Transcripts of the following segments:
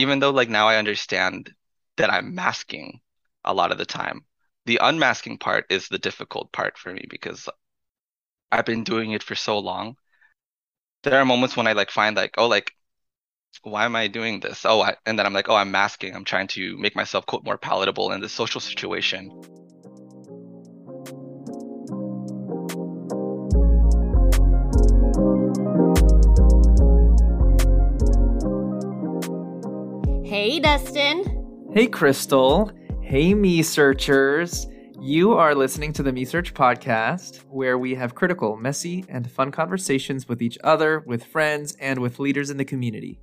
even though like now I understand that I'm masking a lot of the time, the unmasking part is the difficult part for me because I've been doing it for so long. There are moments when I like find like, oh, like, why am I doing this? Oh, I, and then I'm like, oh, I'm masking. I'm trying to make myself quote more palatable in this social situation. Hey, Dustin. Hey, Krystle. Hey, me searchers. You are listening to the Me Search podcast, where we have critical, messy, and fun conversations with each other, with friends, and with leaders in the community.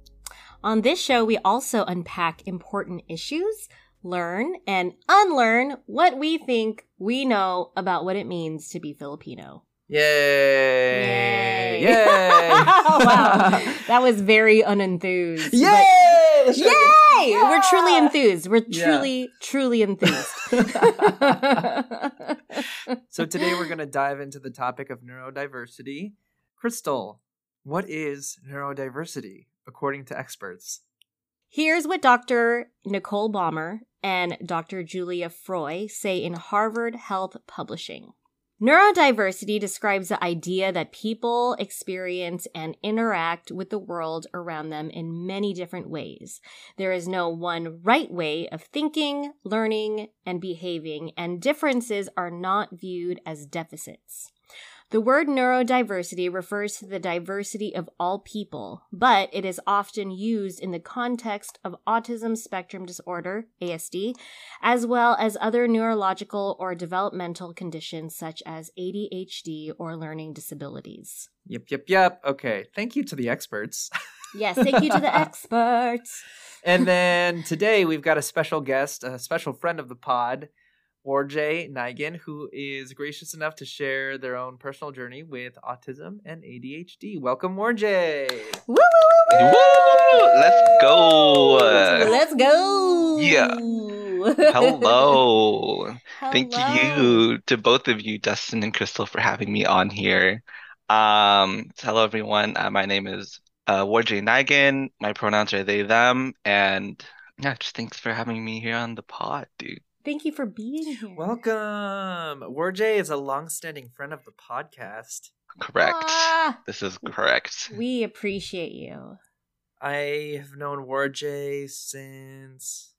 On this show, we also unpack important issues, learn, and unlearn what we think we know about what it means to be Filipino. Yay! Yay! Yay! wow, that was very unenthused. Yay! Let's Yay! again. We're truly enthused. We're Yeah. truly, truly enthused. So today we're going to dive into the topic of neurodiversity. Krystle, what is neurodiversity according to experts? Here's what Dr. Nicole Baumer and Dr. Julia Frueh say in Harvard Health Publishing. Neurodiversity describes the idea that people experience and interact with the world around them in many different ways. There is no one right way of thinking, learning, and behaving, and differences are not viewed as deficits. The word neurodiversity refers to the diversity of all people, but it is often used in the context of autism spectrum disorder, ASD, as well as other neurological or developmental conditions such as ADHD or learning disabilities. Yep, yep, yep. Okay. Thank you to the experts. Yes, thank you to the experts. and then today we've got a special guest, a special friend of the pod, Warjay Naigan, who is gracious enough to share their own personal journey with autism and ADHD. Welcome, Warjay. Woo, woo, woo, woo. Woo! Let's go. Let's go. Yeah. Hello. Thank you to both of you, Dustin and Krystle, for having me on here. Um, hello everyone. Uh, my name is uh, Warjay Naigan. My pronouns are they, them, and yeah, just thanks for having me here on the pod, dude. Thank you for being here. Welcome. Warjay is a longstanding friend of the podcast. Correct. Ah, This is correct. we appreciate you. I have known Warjay since,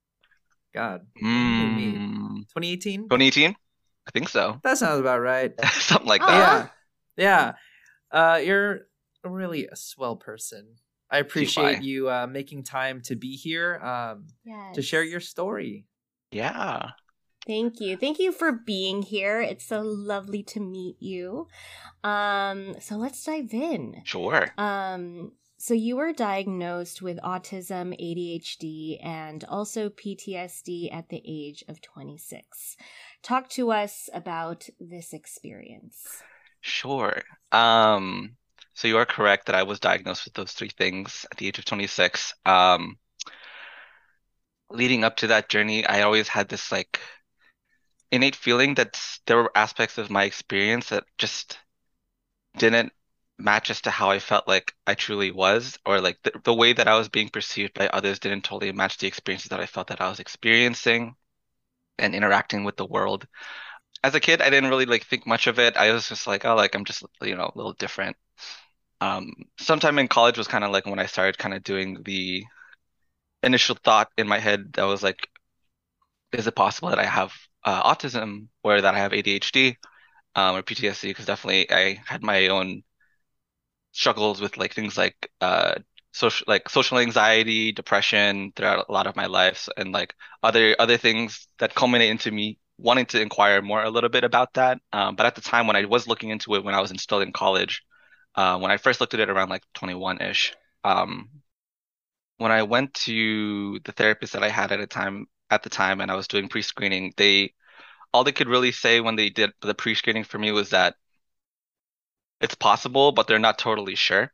God, Mm, 2018? 2018? I think so. That sounds about right. Something like that. Yeah. Yeah. Uh, you're really a swell person. I appreciate you uh, making time to be here um, Yes. to share your story. Yeah. Thank you. Thank you for being here. It's so lovely to meet you. Um, so let's dive in. Sure. Um, so you were diagnosed with autism, ADHD, and also PTSD at the age of 26. Talk to us about this experience. Sure. Um, so you are correct that I was diagnosed with those three things at the age of 26. Um, leading up to that journey, I always had this like innate feeling that there were aspects of my experience that just didn't match as to how I felt like I truly was, or like the, the way that I was being perceived by others didn't totally match the experiences that I felt that I was experiencing and interacting with the world. As a kid, I didn't really like think much of it. I was just like, oh, like I'm just, you know, a little different. Um, sometime in college was kind of like when I started kind of doing the initial thought in my head that was like, is it possible that I have uh, autism or that I have ADHD um, or PTSD? Because definitely I had my own struggles with like things like uh social like social anxiety, depression throughout a lot of my life and like other other things that culminate into me wanting to inquire more a little bit about that. Um, but at the time when I was looking into it when I was still in college, uh, when I first looked at it around like 21-ish, um, when I went to the therapist that I had at a time at the time and I was doing pre-screening, they all they could really say when they did the pre-screening for me was that it's possible, but they're not totally sure.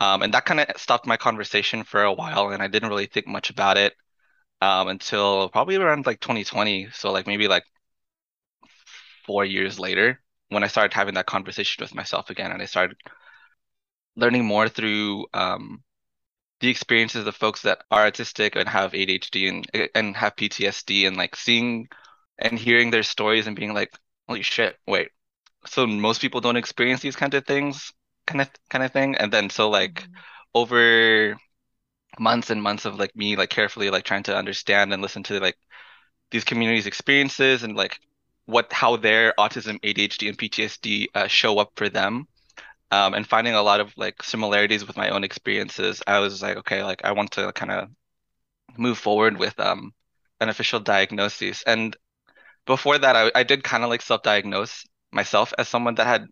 Um, and that kind of stopped my conversation for a while, and I didn't really think much about it um, until probably around like 2020. So like maybe like four years later, when I started having that conversation with myself again, and I started learning more through um, the experiences of folks that are autistic and have ADHD and and have PTSD and like seeing and hearing their stories and being like, holy shit, wait. So most people don't experience these kind of things, kind of kind of thing. And then so like Mhm. over months and months of like me like carefully like trying to understand and listen to like these communities' experiences and like what how their autism, ADHD, and PTSD uh, show up for them. Um, and finding a lot of like similarities with my own experiences, I was like, okay, like I want to kind of move forward with um an official diagnosis. And before that, I, I did kind of like self-diagnose myself as someone that had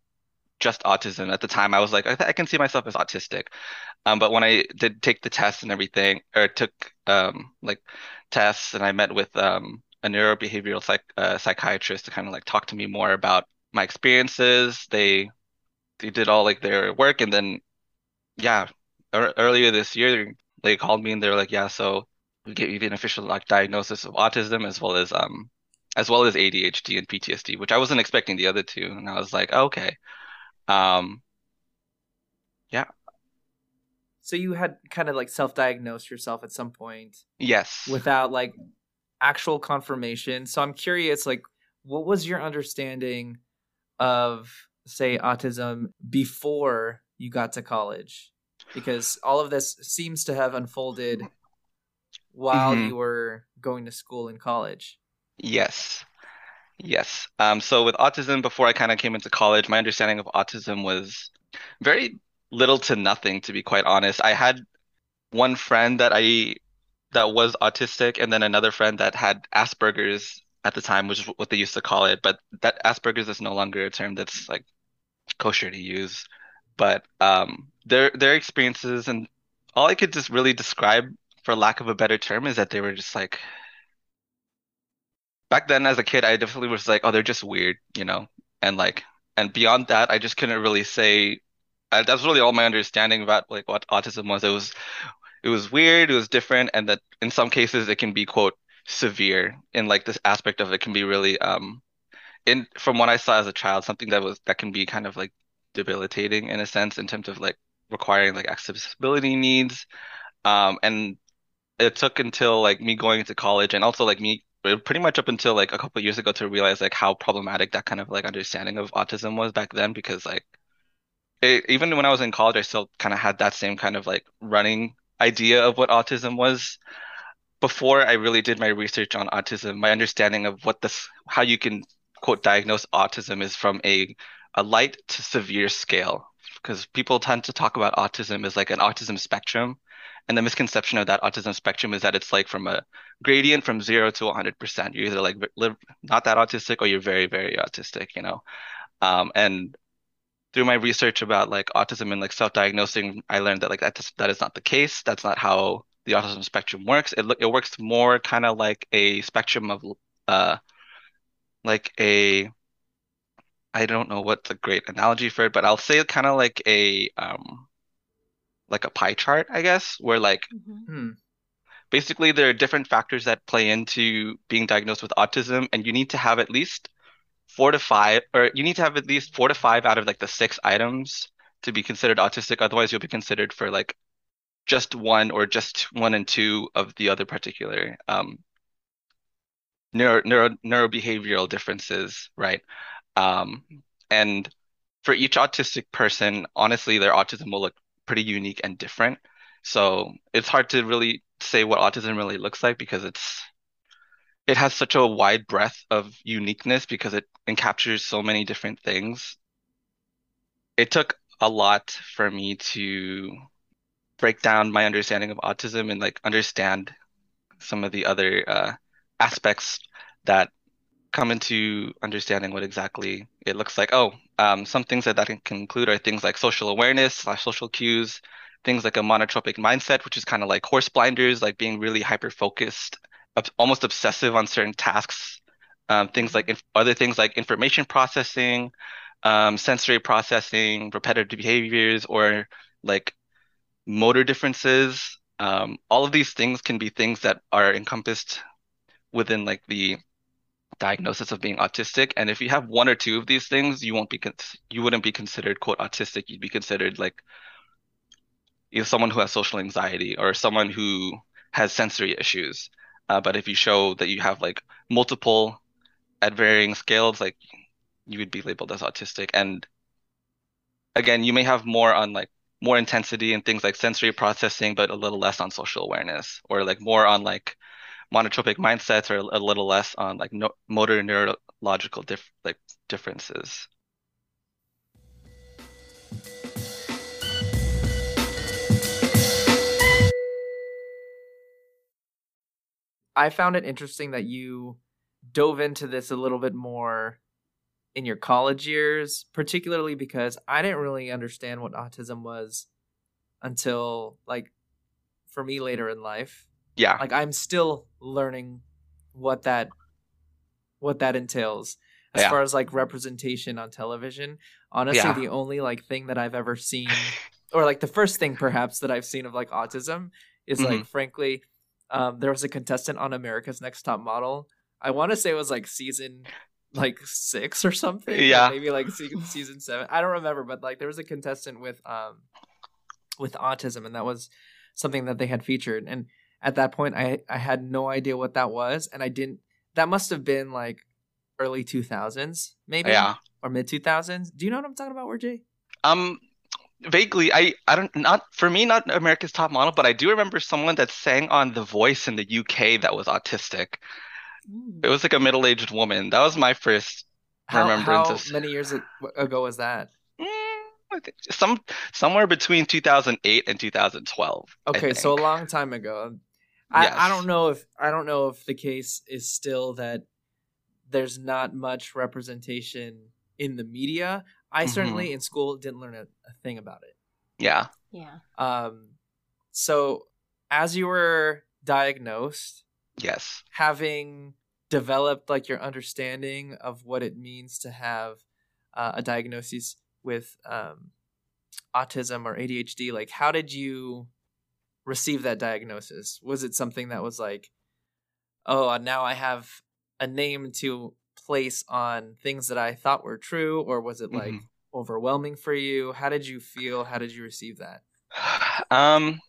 just autism. At the time, I was like, I, I can see myself as autistic. Um, but when I did take the test and everything, or took um like tests, and I met with um a neurobehavioral psych uh, psychiatrist to kind of like talk to me more about my experiences. They they did all like their work, and then yeah, ear earlier this year they called me and they were like, yeah, so we gave you an official like diagnosis of autism as well as um as well as ADHD and PTSD, which I wasn't expecting the other two, and I was like, oh, okay, um yeah, So you had kind of like self-diagnosed yourself at some point yes. without like actual confirmation. So I'm curious, like, what was your understanding of, say, autism before you got to college? Because all of this seems to have unfolded while hmm you were going to school in college. Yes. Yes. Um, so with autism, before I kind of came into college, my understanding of autism was very little to nothing, to be quite honest. I had one friend that I that was autistic, and then another friend that had Asperger's at the time, which is what they used to call it. But that Asperger's is no longer a term that's like kosher to use. But um, their their experiences and all I could just really describe, for lack of a better term, is that they were just like back then as a kid, I definitely was like, oh, they're just weird, you know, and like, and beyond that, I just couldn't really say. Uh, that's really all my understanding about like what autism was. It was it was weird, it was different, and that in some cases it can be quote severe in like this aspect of it can be really um in from what I saw as a child, something that was that can be kind of like debilitating in a sense in terms of like requiring like accessibility needs. Um, and it took until like me going into college and also like me uh, pretty much up until like a couple years ago to realize like how problematic that kind of like understanding of autism was back then because like it, even when I was in college I still kind of had that same kind of like running idea of what autism was before I really did my research on autism my understanding of what this how you can quote diagnose autism is from a a light to severe scale because people tend to talk about autism as like an autism spectrum and the misconception of that autism spectrum is that it's like from a gradient from zero to 100%. You're either like live, not that autistic or you're very, very autistic, you know? Um, and through my research about like autism and like self-diagnosing, I learned that like that, that is not the case. That's not how the autism spectrum works. It, it works more kind of like a spectrum of, uh, like a, I don't know what's a great analogy for it, but I'll say kind of like a, um, like a pie chart, I guess, where like Mhm. Hmm. basically there are different factors that play into being diagnosed with autism, and you need to have at least four to five, or you need to have at least four to five out of like the six items to be considered autistic. Otherwise, you'll be considered for like just one or just one and two of the other particular um, neuro, neuro neurobehavioral differences, right? Um, and for each autistic person, honestly, their autism will look pretty unique and different. So it's hard to really say what autism really looks like because it's it has such a wide breadth of uniqueness because it encaptures so many different things. It took a lot for me to break down my understanding of autism and like understand some of the other uh, aspects that come into understanding what exactly it looks like. Oh, um, some things that that can include are things like social awareness slash social cues, things like a monotropic mindset, which is kind of like horse blinders, like being really hyper focused, almost obsessive on certain tasks. Um, things like inf other things like information processing, um, sensory processing, repetitive behaviors, or like motor differences. Um, all of these things can be things that are encompassed within like the diagnosis of being autistic. And if you have one or two of these things, you won't be con you wouldn't be considered quote autistic. You'd be considered like either someone who has social anxiety or someone who has sensory issues. Uh, but if you show that you have like multiple at varying scales, like you would be labeled as autistic. And again, you may have more on like more intensity and things like sensory processing, but a little less on social awareness, or like more on like monotropic mindsets, or a little less on like no, motor neurological dif- like differences. I found it interesting that you dove into this a little bit more in your college years, particularly because I didn't really understand what autism was until like for me later in life. Yeah. Like I'm still learning what that what that entails as Yeah. far as like representation on television. Honestly, Yeah. the only like thing that I've ever seen or like the first thing perhaps that I've seen of like autism is Mm-hmm. like frankly um there was a contestant on America's Next Top Model. I want to say it was like season like 6 or something. Yeah. maybe like se- season 7. I don't remember, but like there was a contestant with um with autism and that was something that they had featured and at that point I I had no idea what that was and I didn't that must have been like early 2000s maybe Yeah. or mid 2000s. Do you know what I'm talking about, RJ? Um, vaguely, I I don't not for me not America's Top Model, but I do remember someone that sang on The Voice in the UK that was autistic. It was like a middle-aged woman. That was my first How, remembrance how of many years ago was that? Mm, some somewhere between 2008 and 2012. Okay, so a long time ago. I, I don't know if I don't know if the case is still that there's not much representation in the media. I Mhm. certainly in school didn't learn a, a thing about it. yeah, Yeah. Um, so as you were diagnosed, yes, having developed like your understanding of what it means to have uh, a diagnosis with um, autism or ADHD, like how did you receive that diagnosis? Was it something that was like, oh, now I have a name to place on things that I thought were true, or was it like Mhm. overwhelming for you? How did you feel? How did you receive that? Um,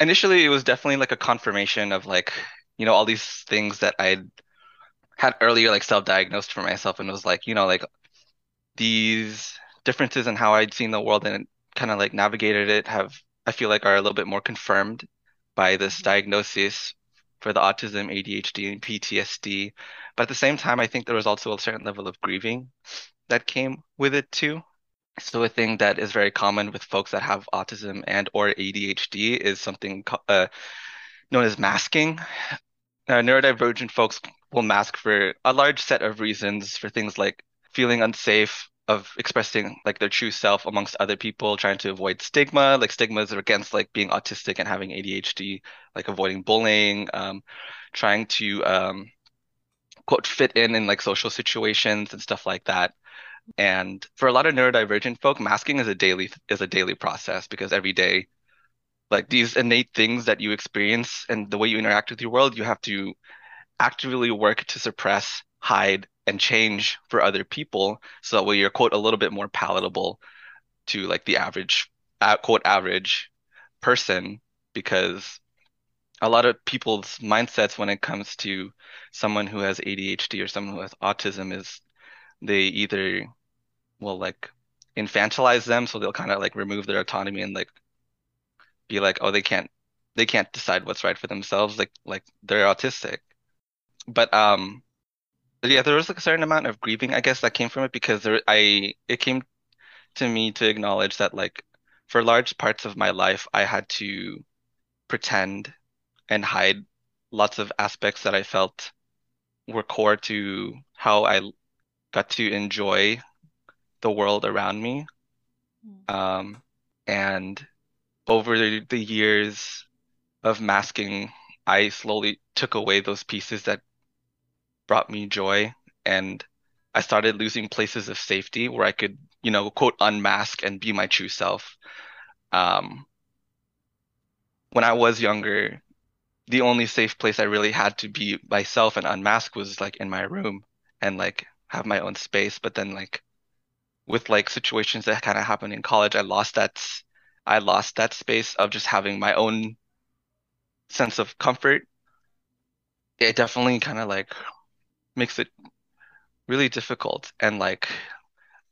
initially it was definitely like a confirmation of like, you know, all these things that I'd had earlier like self-diagnosed for myself and was like, you know, like these differences in how I'd seen the world and kind of like navigated it have I feel like are a little bit more confirmed by this diagnosis for the autism, ADHD, and PTSD. But at the same time, I think there was also a certain level of grieving that came with it too. So a thing that is very common with folks that have autism and or ADHD is something uh, known as masking. Uh, neurodivergent folks will mask for a large set of reasons for things like feeling unsafe of expressing like their true self amongst other people, trying to avoid stigma. Like stigmas are against like being autistic and having ADHD, like avoiding bullying, um, trying to um, quote fit in in like social situations and stuff like that. And for a lot of neurodivergent folk, masking is a daily is a daily process because every day, like these innate things that you experience and the way you interact with your world, you have to actively work to suppress, hide, and change for other people so that way you're quote a little bit more palatable to like the average quote average person because a lot of people's mindsets when it comes to someone who has ADHD or someone who has autism is they either will like infantilize them so they'll kind of like remove their autonomy and like be like oh they can't they can't decide what's right for themselves like like they're autistic but um yeah there was like a certain amount of grieving I guess that came from it because there I it came to me to acknowledge that like for large parts of my life I had to pretend and hide lots of aspects that I felt were core to how I got to enjoy the world around me. Um, and over the, years of masking, I slowly took away those pieces that brought me joy, and I started losing places of safety where I could, you know, quote, unmask and be my true self. Um, when I was younger, the only safe place I really had to be myself and unmask was like in my room and like have my own space. But then like with like situations that kind of happened in college, I lost that I lost that space of just having my own sense of comfort, it definitely kind of like makes it really difficult. And like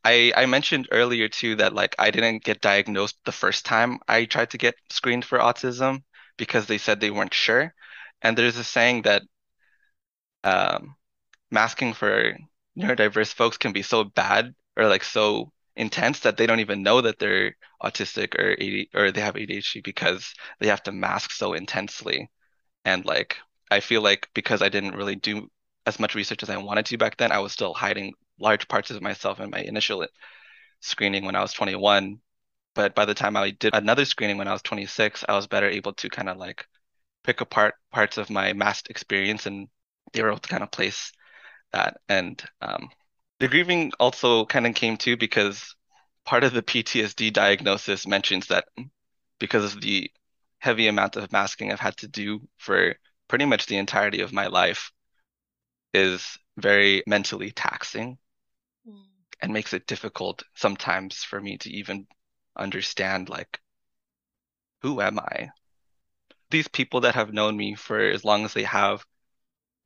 I I mentioned earlier too that like I didn't get diagnosed the first time I tried to get screened for autism because they said they weren't sure. And there's a saying that um, masking for neurodiverse folks can be so bad or like so intense that they don't even know that they're autistic or AD, or they have ADHD because they have to mask so intensely. And like I feel like because I didn't really do as much research as I wanted to back then, I was still hiding large parts of myself in my initial screening when I was 21. But by the time I did another screening when I was 26, I was better able to kind of like pick apart parts of my masked experience and they were able to kind of place that. And um, the grieving also kind of came too because part of the PTSD diagnosis mentions that because of the heavy amount of masking I've had to do for pretty much the entirety of my life is very mentally taxing mm. and makes it difficult sometimes for me to even understand like who am I? These people that have known me for as long as they have,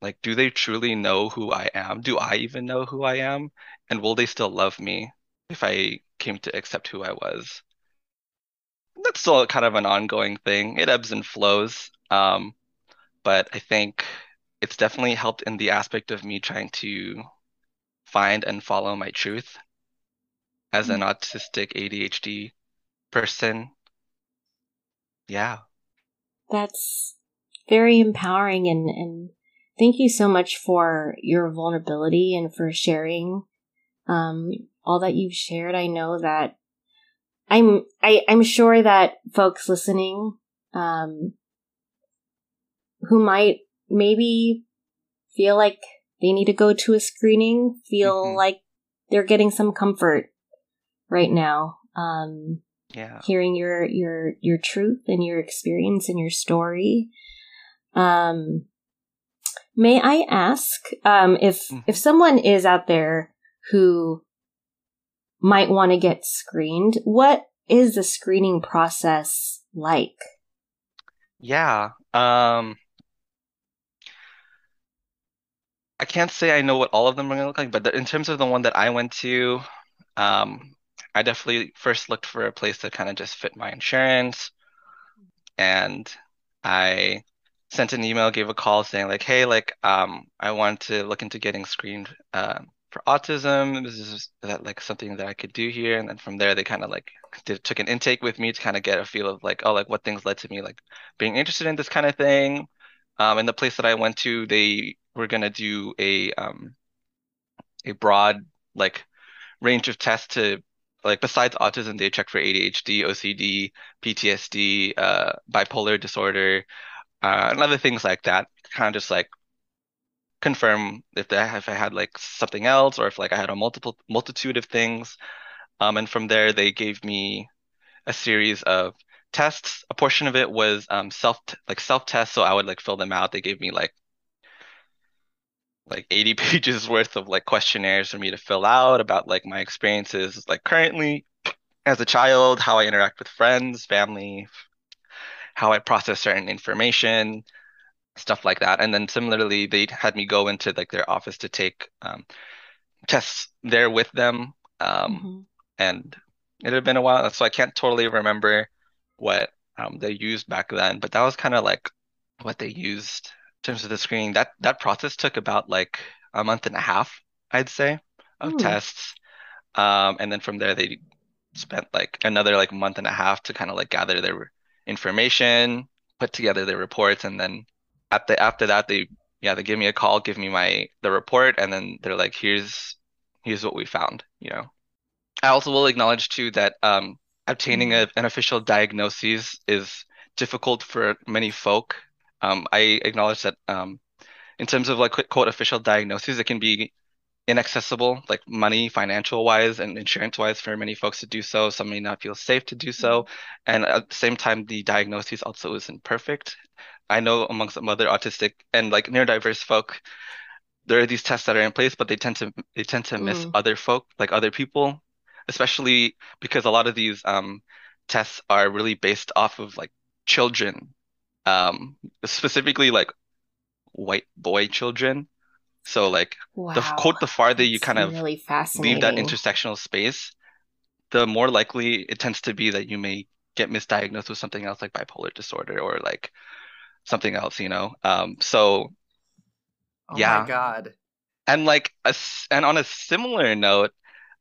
like, do they truly know who I am? Do I even know who I am? And will they still love me if I came to accept who I was? That's still kind of an ongoing thing. It ebbs and flows. Um, but I think it's definitely helped in the aspect of me trying to find and follow my truth as an mm. autistic ADHD person. Yeah. That's very empowering and, and thank you so much for your vulnerability and for sharing um, all that you've shared. I know that I'm I, I'm sure that folks listening um, who might maybe feel like they need to go to a screening, feel mm-hmm. like they're getting some comfort right now. Um, yeah. Hearing your, your, your truth and your experience and your story. Um, may I ask, um, if, mm-hmm. if someone is out there who might want to get screened, what is the screening process like? Yeah. Um, I can't say I know what all of them are going to look like, but the, in terms of the one that I went to, um, I definitely first looked for a place that kind of just fit my insurance. And I sent an email, gave a call saying like, hey, like, um, I want to look into getting screened uh, for autism. This is that like something that I could do here. And then from there, they kind of like did, took an intake with me to kind of get a feel of like, oh, like what things led to me like being interested in this kind of thing. Um, and the place that I went to, they were gonna do a um a broad like range of tests to like besides autism, they check for ADHD, OCD, PTSD, uh, bipolar disorder, uh, and other things like that. Kind of just like confirm if I, if I had like something else or if like I had a multiple multitude of things. Um, and from there, they gave me a series of tests. A portion of it was um, self like self tests, so I would like fill them out. They gave me like like 80 pages worth of like questionnaires for me to fill out about like my experiences like currently as a child, how I interact with friends, family, how I process certain information, stuff like that. And then similarly, they had me go into like their office to take um, tests there with them. Um, mm-hmm. And it had been a while, so I can't totally remember what um, they used back then, but that was kind of like what they used in terms of the screening, that that process took about like a month and a half, I'd say, of mm. tests. Um, and then from there, they spent like another like month and a half to kind of like gather their information, put together their reports, and then at the after that, they yeah they give me a call, give me my the report, and then they're like, here's here's what we found. You know, I also will acknowledge too that um, obtaining a, an official diagnosis is difficult for many folk um, I acknowledge that um, in terms of like quote official diagnoses, it can be inaccessible, like money, financial wise, and insurance wise for many folks to do so. Some may not feel safe to do so, mm-hmm. and at the same time, the diagnosis also isn't perfect. I know amongst some other autistic and like neurodiverse folk, there are these tests that are in place, but they tend to they tend to miss mm. other folk, like other people, especially because a lot of these um, tests are really based off of like children, um, specifically like white boy children. So like wow. the quote, the farther you kind of really leave that intersectional space, the more likely it tends to be that you may get misdiagnosed with something else like bipolar disorder or like something else, you know. Um, so oh yeah. my god. And like a, and on a similar note,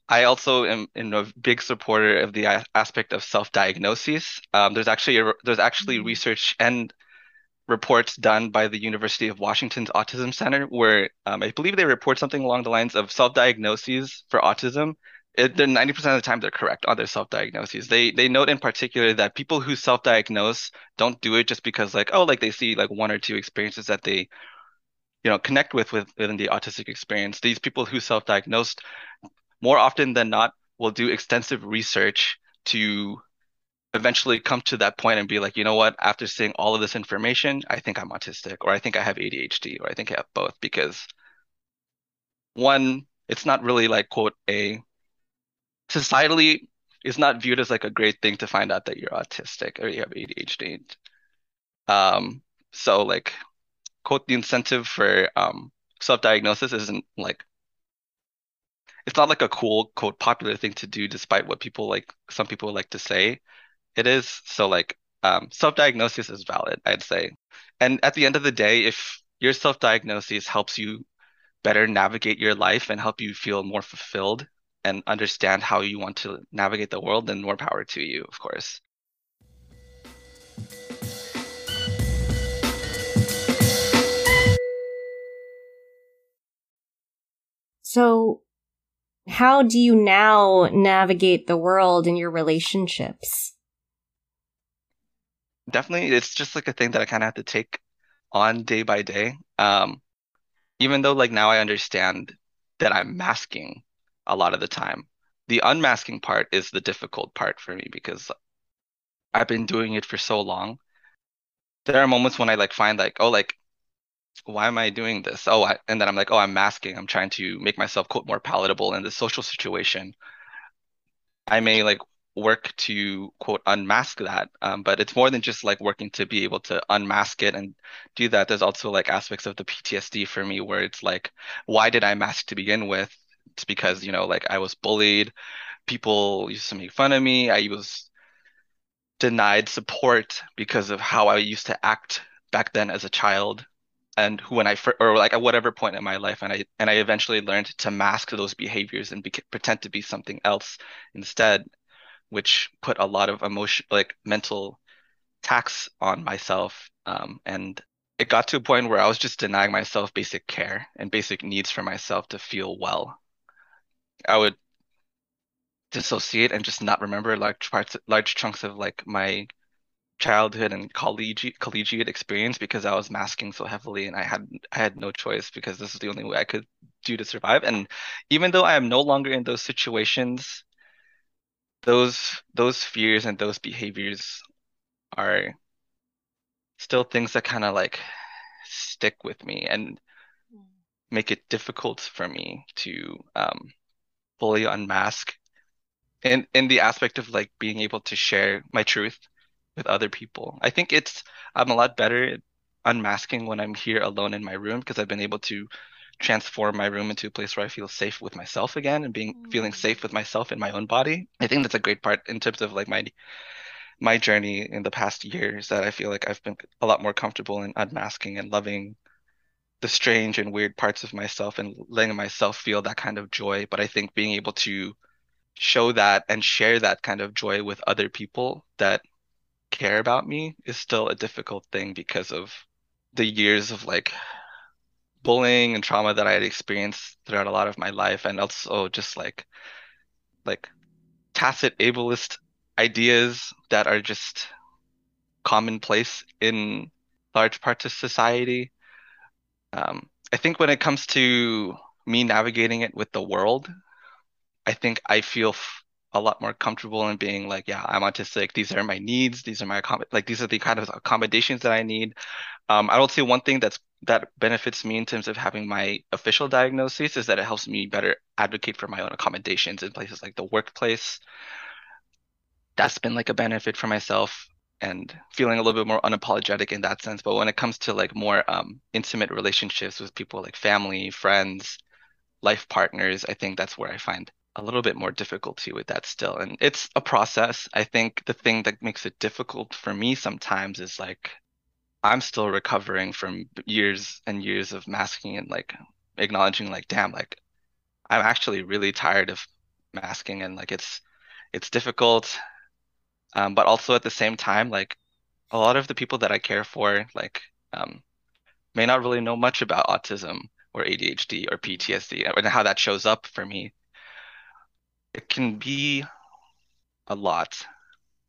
I also am, am a big supporter of the aspect of self-diagnosis. Um, there's actually a, there's actually mm-hmm. research and reports done by the University of Washington's Autism Center where um, I believe they report something along the lines of self-diagnoses for autism. It, they're 90% of the time they're correct on their self-diagnoses. They they note in particular that people who self-diagnose don't do it just because like oh like they see like one or two experiences that they you know connect with, with within the autistic experience. These people who self-diagnosed more often than not will do extensive research to eventually come to that point and be like, you know what, after seeing all of this information, I think I'm autistic, or I think I have ADHD, or I think I have both, because one, it's not really like quote a societally it's not viewed as like a great thing to find out that you're autistic or you have ADHD. Um, so like quote the incentive for um self-diagnosis isn't like it's not like a cool quote popular thing to do despite what people like some people like to say it is so like um, self-diagnosis is valid i'd say and at the end of the day if your self-diagnosis helps you better navigate your life and help you feel more fulfilled and understand how you want to navigate the world then more power to you of course so how do you now navigate the world in your relationships? Definitely, it's just like a thing that I kind of have to take on day by day. Um, even though like now I understand that I'm masking a lot of the time. The unmasking part is the difficult part for me because I've been doing it for so long. There are moments when I like find like, oh, like why am I doing this? Oh, I, and then I'm like, oh, I'm masking. I'm trying to make myself quote more palatable in the social situation. I may like work to quote unmask that, um, but it's more than just like working to be able to unmask it and do that. There's also like aspects of the PTSD for me where it's like, why did I mask to begin with? It's because you know, like I was bullied. People used to make fun of me. I was denied support because of how I used to act back then as a child and who when I or like at whatever point in my life, and I and I eventually learned to mask those behaviors and be, pretend to be something else instead, which put a lot of emotion, like mental tax on myself, um, and it got to a point where I was just denying myself basic care and basic needs for myself to feel well. I would dissociate and just not remember large parts, large chunks of like my childhood and collegiate collegiate experience because I was masking so heavily and I had I had no choice because this is the only way I could do to survive. And even though I am no longer in those situations, those those fears and those behaviors are still things that kind of like stick with me and make it difficult for me to um, fully unmask in in the aspect of like being able to share my truth with other people. I think it's I'm a lot better unmasking when I'm here alone in my room because I've been able to transform my room into a place where I feel safe with myself again and being mm. feeling safe with myself in my own body. I think that's a great part in terms of like my my journey in the past years that I feel like I've been a lot more comfortable in unmasking and loving the strange and weird parts of myself and letting myself feel that kind of joy. But I think being able to show that and share that kind of joy with other people that care about me is still a difficult thing because of the years of like bullying and trauma that I had experienced throughout a lot of my life and also just like like tacit ableist ideas that are just commonplace in large parts of society. Um, I think when it comes to me navigating it with the world, I think I feel a lot more comfortable in being like, yeah, I'm autistic. These are my needs. These are my like these are the kind of accommodations that I need. Um, I would say one thing that's that benefits me in terms of having my official diagnosis is that it helps me better advocate for my own accommodations in places like the workplace. that's been like a benefit for myself and feeling a little bit more unapologetic in that sense. But when it comes to like more um, intimate relationships with people like family, friends, life partners, I think that's where I find a little bit more difficulty with that still. And it's a process. I think the thing that makes it difficult for me sometimes is like I'm still recovering from years and years of masking and like acknowledging like damn like I'm actually really tired of masking and like it's it's difficult um, but also at the same time like a lot of the people that I care for like um, may not really know much about autism or ADHD or PTSD and how that shows up for me it can be a lot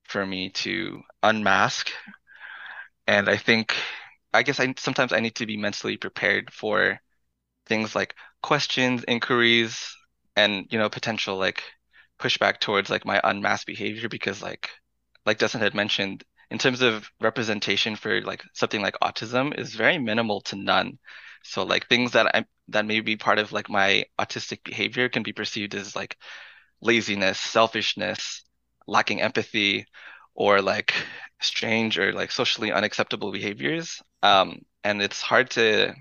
for me to unmask and I think I guess I sometimes I need to be mentally prepared for things like questions, inquiries, and you know potential like pushback towards like my unmasked behavior because like like Dustin had mentioned in terms of representation for like something like autism is very minimal to none. So like things that I that may be part of like my autistic behavior can be perceived as like laziness, selfishness, lacking empathy, or like strange or like socially unacceptable behaviors. Um, and it's hard to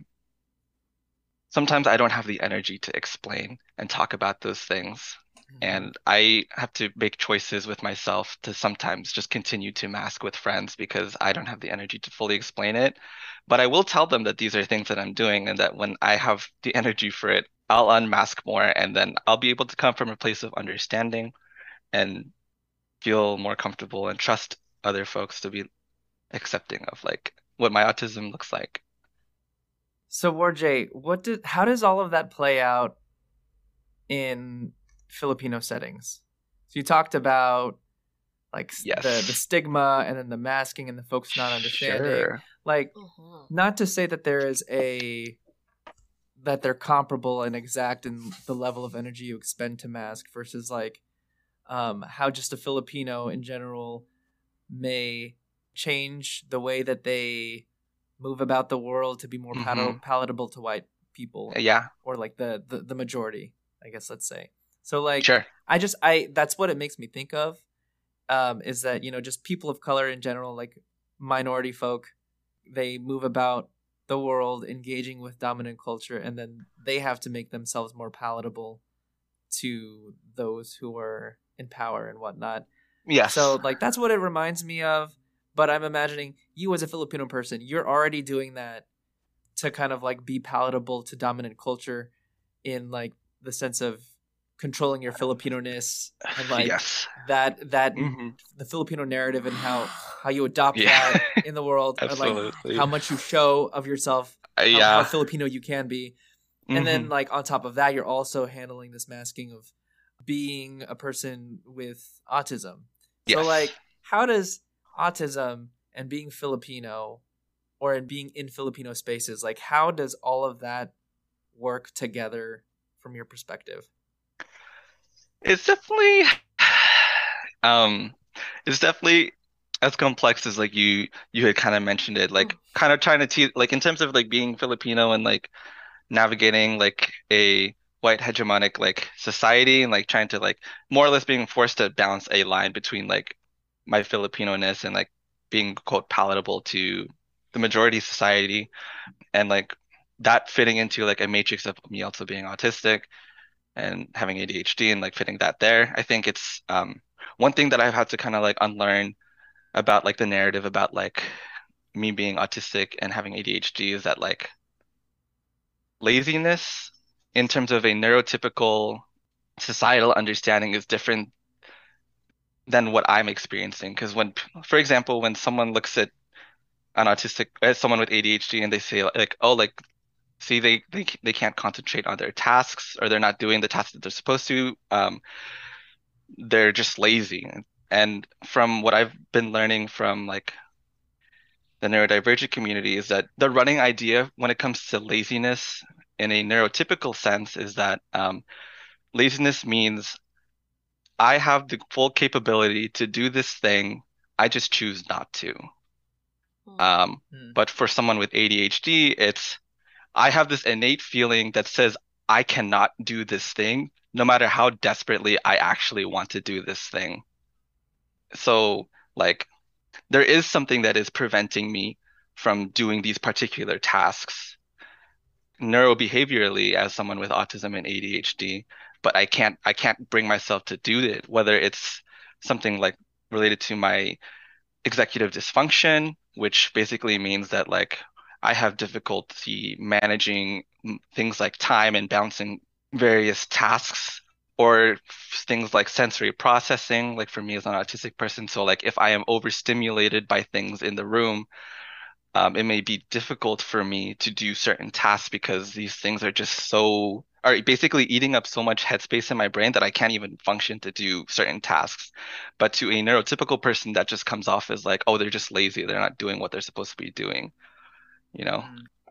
sometimes I don't have the energy to explain and talk about those things. Mm-hmm. And I have to make choices with myself to sometimes just continue to mask with friends because I don't have the energy to fully explain it. But I will tell them that these are things that I'm doing and that when I have the energy for it, I'll unmask more and then I'll be able to come from a place of understanding and feel more comfortable and trust other folks to be accepting of like what my autism looks like. So Warjay, what did how does all of that play out in Filipino settings? So you talked about like yes. the the stigma and then the masking and the folks not understanding. Sure. Like uh-huh. not to say that there is a that they're comparable and exact in the level of energy you expend to mask versus like um, how just a Filipino in general may change the way that they move about the world to be more mm-hmm. palatable to white people. Yeah. Or like the, the, the majority, I guess let's say. So like sure. I just I that's what it makes me think of. Um, is that, you know, just people of color in general, like minority folk, they move about the world engaging with dominant culture and then they have to make themselves more palatable to those who are in power and whatnot. Yes. So like that's what it reminds me of but I'm imagining you as a Filipino person, you're already doing that to kind of like be palatable to dominant culture in like the sense of controlling your Filipino ness and like yes. that that mm-hmm. the Filipino narrative and how how you adopt yeah. that in the world and like how much you show of yourself uh, how, yeah. how Filipino you can be. Mm-hmm. And then mm-hmm. like on top of that you're also handling this masking of being a person with autism. Yes. So like how does autism and being Filipino or in being in Filipino spaces, like how does all of that work together from your perspective? It's definitely um it's definitely as complex as like you you had kind of mentioned it like kind of trying to te- like in terms of like being filipino and like navigating like a white hegemonic like society and like trying to like more or less being forced to balance a line between like my Filipino-ness and like being quote palatable to the majority society and like that fitting into like a matrix of me also being autistic and having ADHD and like fitting that there. I think it's um one thing that I've had to kind of like unlearn about like the narrative about like me being autistic and having ADHD is that like laziness in terms of a neurotypical societal understanding is different than what I'm experiencing. Because when, for example, when someone looks at an autistic, someone with ADHD, and they say like, oh, like, see, they they they can't concentrate on their tasks, or they're not doing the tasks that they're supposed to. Um, they're just lazy. And from what I've been learning from like the neurodivergent community is that the running idea when it comes to laziness in a neurotypical sense is that um, laziness means I have the full capability to do this thing. I just choose not to. Hmm. Um, mm. But for someone with ADHD, it's I have this innate feeling that says I cannot do this thing, no matter how desperately I actually want to do this thing. So like there is something that is preventing me from doing these particular tasks neurobehaviorally as someone with autism and ADHD, but I can't I can't bring myself to do it, whether it's something like related to my executive dysfunction, which basically means that like I have difficulty managing things like time and balancing various tasks or things like sensory processing like for me as an autistic person so like if i am overstimulated by things in the room um, it may be difficult for me to do certain tasks because these things are just so are basically eating up so much headspace in my brain that I can't even function to do certain tasks. But to a neurotypical person, that just comes off as like, oh, they're just lazy. They're not doing what they're supposed to be doing, you know?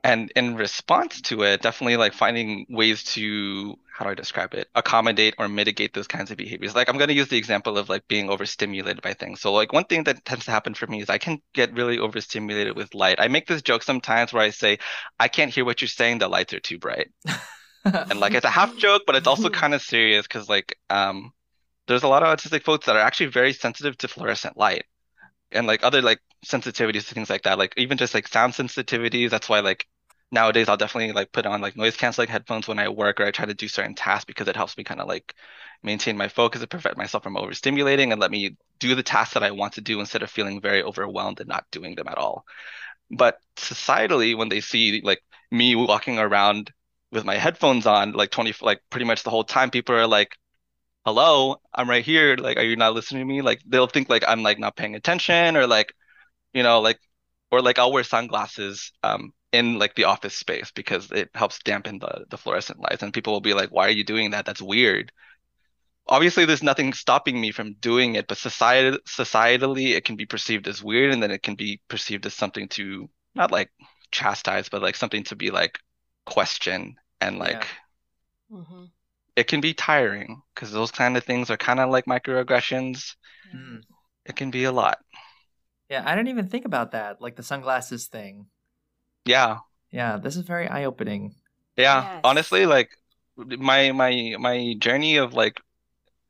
And in response to it, definitely like finding ways to, how do I describe it, accommodate or mitigate those kinds of behaviors. Like I'm going to use the example of like being overstimulated by things. So like one thing that tends to happen for me is I can get really overstimulated with light. I make this joke sometimes where I say, I can't hear what you're saying. The lights are too bright. and like it's a half joke, but it's also kind of serious because like um, there's a lot of autistic folks that are actually very sensitive to fluorescent light and like other like sensitivities to things like that. Like even just like sound sensitivities. That's why like nowadays I'll definitely like put on like noise canceling headphones when I work or I try to do certain tasks because it helps me kind of like maintain my focus and prevent myself from overstimulating and let me do the tasks that I want to do instead of feeling very overwhelmed and not doing them at all. But societally, when they see like me walking around with my headphones on like 20 like pretty much the whole time people are like hello i'm right here like are you not listening to me like they'll think like i'm like not paying attention or like you know like or like i'll wear sunglasses um in like the office space because it helps dampen the the fluorescent lights and people will be like why are you doing that that's weird obviously there's nothing stopping me from doing it but society societally it can be perceived as weird and then it can be perceived as something to not like chastise but like something to be like question and like yeah. mm-hmm. it can be tiring because those kind of things are kind of like microaggressions. Mm. It can be a lot. Yeah, I didn't even think about that, like the sunglasses thing. Yeah. Yeah, this is very eye opening. Yeah, yes. honestly, like my my my journey of like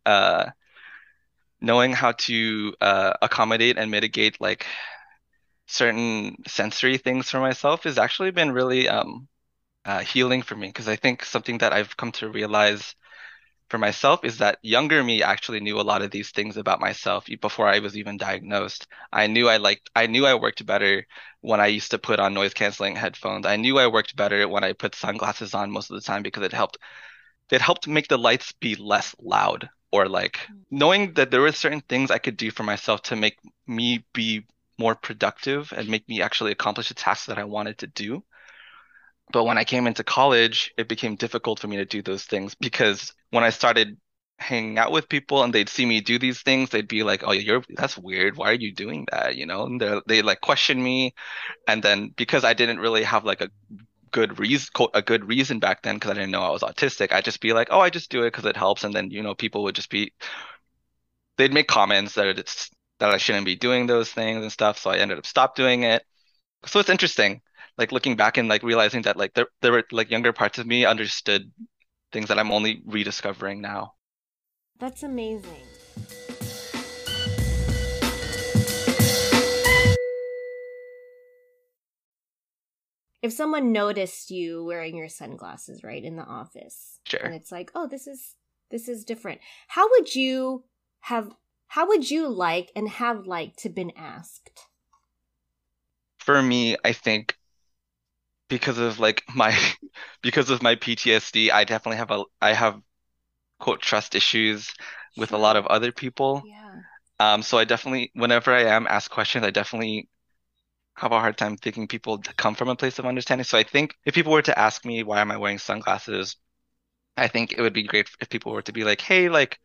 uh knowing how to uh accommodate and mitigate like certain sensory things for myself has actually been really um uh, healing for me because I think something that I've come to realize for myself is that younger me actually knew a lot of these things about myself before I was even diagnosed. I knew I liked, I knew I worked better when I used to put on noise canceling headphones. I knew I worked better when I put sunglasses on most of the time because it helped, it helped make the lights be less loud or like mm. knowing that there were certain things I could do for myself to make me be more productive and make me actually accomplish the tasks that I wanted to do but when I came into college, it became difficult for me to do those things because when I started hanging out with people and they'd see me do these things, they'd be like, "Oh, you're that's weird. Why are you doing that?" You know, and they like question me, and then because I didn't really have like a good reason a good reason back then because I didn't know I was autistic, I'd just be like, "Oh, I just do it because it helps," and then you know people would just be they'd make comments that it's that I shouldn't be doing those things and stuff, so I ended up stop doing it. So it's interesting like looking back and like realizing that like there there were like younger parts of me understood things that I'm only rediscovering now. That's amazing. If someone noticed you wearing your sunglasses right in the office, sure. and it's like, "Oh, this is this is different." How would you have how would you like and have liked to been asked? For me, I think because of like my because of my PTSD, I definitely have a I have quote trust issues with a lot of other people. Yeah. Um, so I definitely whenever I am asked questions, I definitely have a hard time thinking people come from a place of understanding. So I think if people were to ask me why am I wearing sunglasses, I think it would be great if people were to be like, hey, like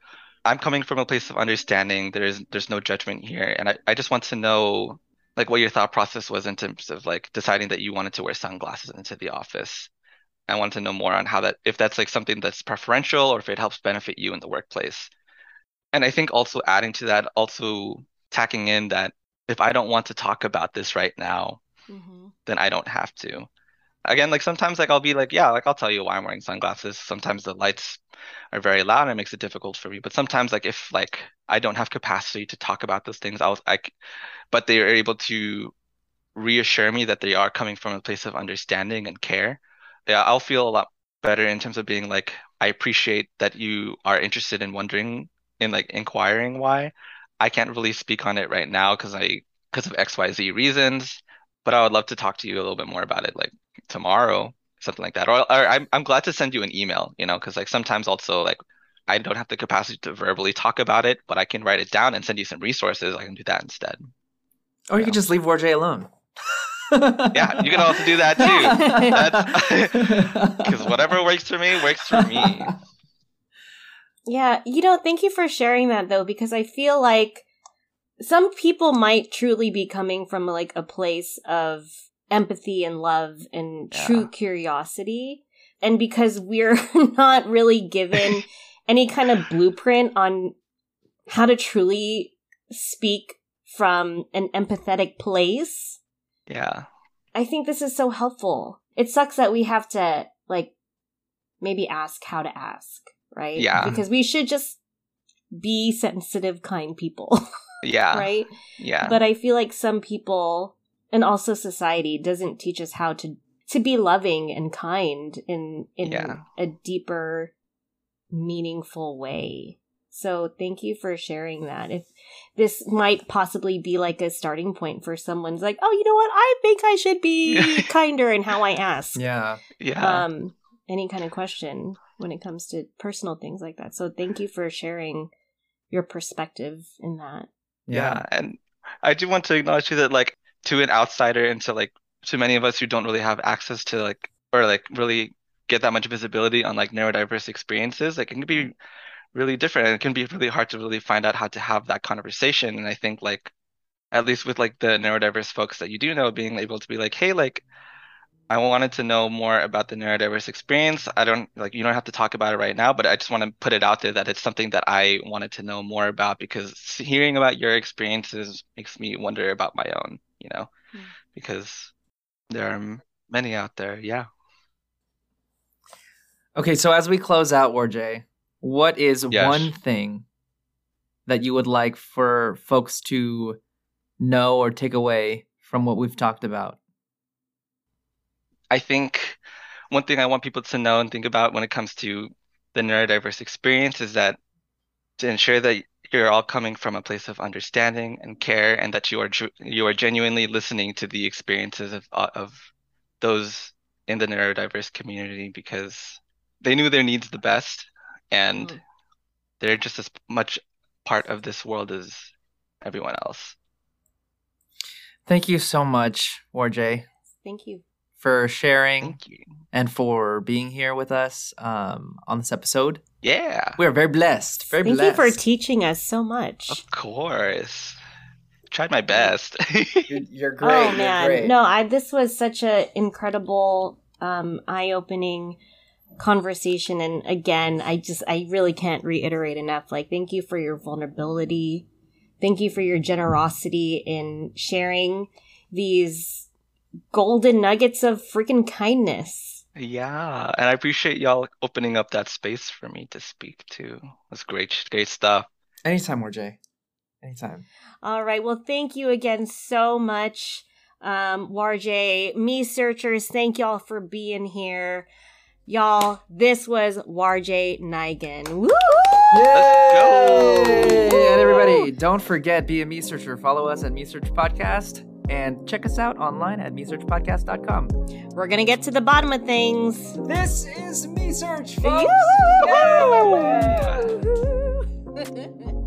I'm coming from a place of understanding. There's there's no judgment here, and I, I just want to know like what your thought process was in terms of like deciding that you wanted to wear sunglasses into the office. I wanted to know more on how that if that's like something that's preferential or if it helps benefit you in the workplace. And I think also adding to that, also tacking in that if I don't want to talk about this right now, mm-hmm. then I don't have to. Again, like sometimes like I'll be like, yeah, like I'll tell you why I'm wearing sunglasses. Sometimes the lights are very loud and it makes it difficult for me. But sometimes like if like I don't have capacity to talk about those things, I'll like, but they are able to reassure me that they are coming from a place of understanding and care. Yeah, I'll feel a lot better in terms of being like, I appreciate that you are interested in wondering in like inquiring why. I can't really speak on it right now because I because of XYZ reasons, but I would love to talk to you a little bit more about it like tomorrow, something like that. Or, or I'm I'm glad to send you an email, you know, because like sometimes also like I don't have the capacity to verbally talk about it, but I can write it down and send you some resources. I can do that instead. Or you, can just leave Warjay alone. yeah, you can also do that too. Because whatever works for me works for me. Yeah, you know, thank you for sharing that though, because I feel like some people might truly be coming from like a place of empathy and love and yeah. true curiosity. And because we're not really given any kind of blueprint on how to truly speak from an empathetic place. Yeah. I think this is so helpful. It sucks that we have to like maybe ask how to ask, right? Yeah. Because we should just be sensitive, kind people. Yeah. right? Yeah. But I feel like some people and also society doesn't teach us how to to be loving and kind in in yeah. a deeper meaningful way. So thank you for sharing that. If this might possibly be like a starting point for someone's like, oh, you know what? I think I should be kinder in how I ask. Yeah. Yeah. Um, any kind of question when it comes to personal things like that. So thank you for sharing your perspective in that. Yeah. yeah. And I do want to acknowledge too that like to an outsider and to like to many of us who don't really have access to like or like really get that much visibility on like neurodiverse experiences, like it can be mm-hmm. really different and it can be really hard to really find out how to have that conversation. And I think like at least with like the neurodiverse folks that you do know, being able to be like, hey, like I wanted to know more about the neurodiverse experience. I don't like you don't have to talk about it right now, but I just want to put it out there that it's something that I wanted to know more about because hearing about your experiences makes me wonder about my own, you know, mm. because there are many out there. Yeah. Okay, so as we close out, Warjay, what is yes. one thing that you would like for folks to know or take away from what we've talked about? I think one thing I want people to know and think about when it comes to the neurodiverse experience is that to ensure that you're all coming from a place of understanding and care and that you are you are genuinely listening to the experiences of of those in the neurodiverse community because they knew their needs the best and mm. they're just as much part of this world as everyone else. Thank you so much, Warjay. Thank you for sharing and for being here with us um, on this episode. Yeah. We are very blessed. Very Thank blessed. you for teaching us so much. Of course. Tried my best. you're, you're, great. Oh, man. Great. No, I, this was such an incredible, um, eye opening conversation. And again, I just, I really can't reiterate enough. Like, thank you for your vulnerability. Thank you for your generosity in sharing these golden nuggets of freaking kindness. Yeah, and I appreciate y'all opening up that space for me to speak too. That's great, great stuff. Anytime, Warjay. Anytime. All right. Well, thank you again so much, um, Warjay. Me searchers, thank y'all for being here. Y'all, this was Warjay Naigan. Woo! Let's go! And everybody, don't forget, be a me searcher. Follow us at Me Search Podcast and check us out online at mesearchpodcast.com. We're going to get to the bottom of things. This is Mesearch, folks.